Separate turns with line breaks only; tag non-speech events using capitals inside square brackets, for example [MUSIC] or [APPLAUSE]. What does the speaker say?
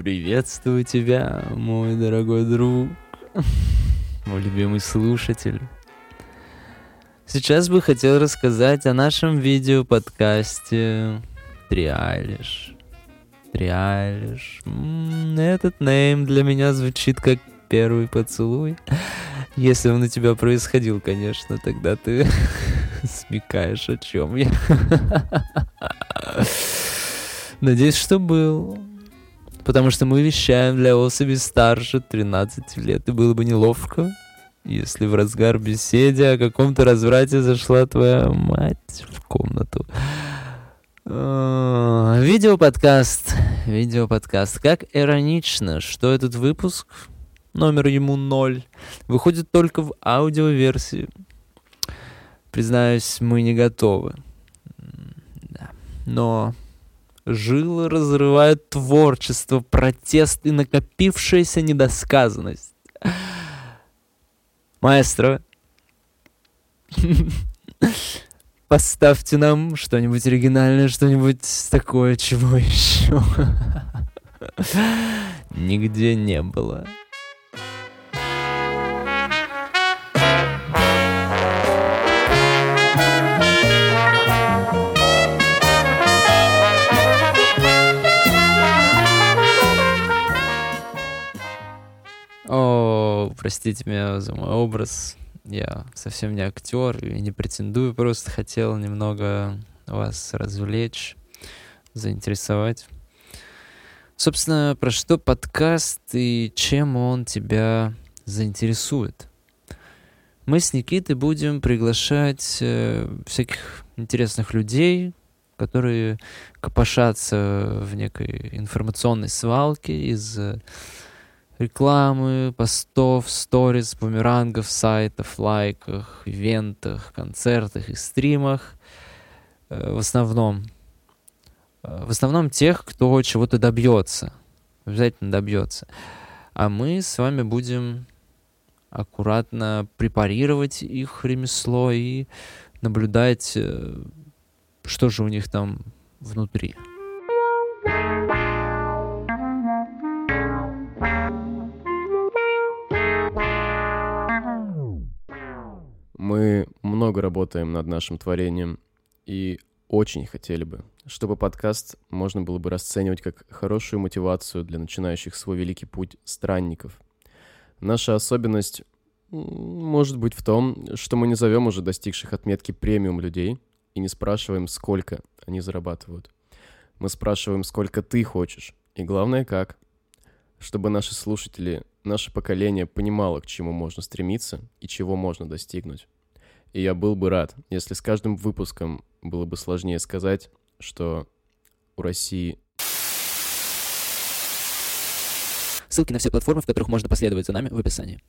Приветствую тебя, мой дорогой друг, мой любимый слушатель. Сейчас бы хотел рассказать о нашем видео-подкасте Триалиш. Триалиш. Этот нейм для меня звучит как первый поцелуй. Если он у тебя происходил, конечно, тогда ты [LAUGHS] смекаешь, о чем я. [LAUGHS] Надеюсь, что был. Потому что мы вещаем для особи старше 13 лет, и было бы неловко, если в разгар беседе о каком-то разврате зашла твоя мать в комнату. А, видеоподкаст. Видеоподкаст. Как иронично, что этот выпуск, номер ему ноль, выходит только в аудиоверсии. Признаюсь, мы не готовы. Да. Но жилы разрывают творчество, протест и накопившаяся недосказанность. Маэстро, поставьте нам что-нибудь оригинальное, что-нибудь такое, чего [LAUGHS] еще нигде не было. О, простите меня за мой образ. Я совсем не актер и не претендую, просто хотел немного вас развлечь, заинтересовать. Собственно, про что подкаст и чем он тебя заинтересует? Мы с Никитой будем приглашать э, всяких интересных людей, которые копошатся в некой информационной свалке из рекламы, постов, сториз, бумерангов, сайтов, лайках, ивентах, концертах и стримах. Э, в основном. Э, в основном тех, кто чего-то добьется. Обязательно добьется. А мы с вами будем аккуратно препарировать их ремесло и наблюдать, э, что же у них там внутри.
Мы много работаем над нашим творением и очень хотели бы, чтобы подкаст можно было бы расценивать как хорошую мотивацию для начинающих свой великий путь странников. Наша особенность может быть в том, что мы не зовем уже достигших отметки премиум людей и не спрашиваем, сколько они зарабатывают. Мы спрашиваем, сколько ты хочешь, и главное, как. Чтобы наши слушатели, наше поколение понимало, к чему можно стремиться и чего можно достигнуть. И я был бы рад, если с каждым выпуском было бы сложнее сказать, что у России...
Ссылки на все платформы, в которых можно последовать за нами, в описании.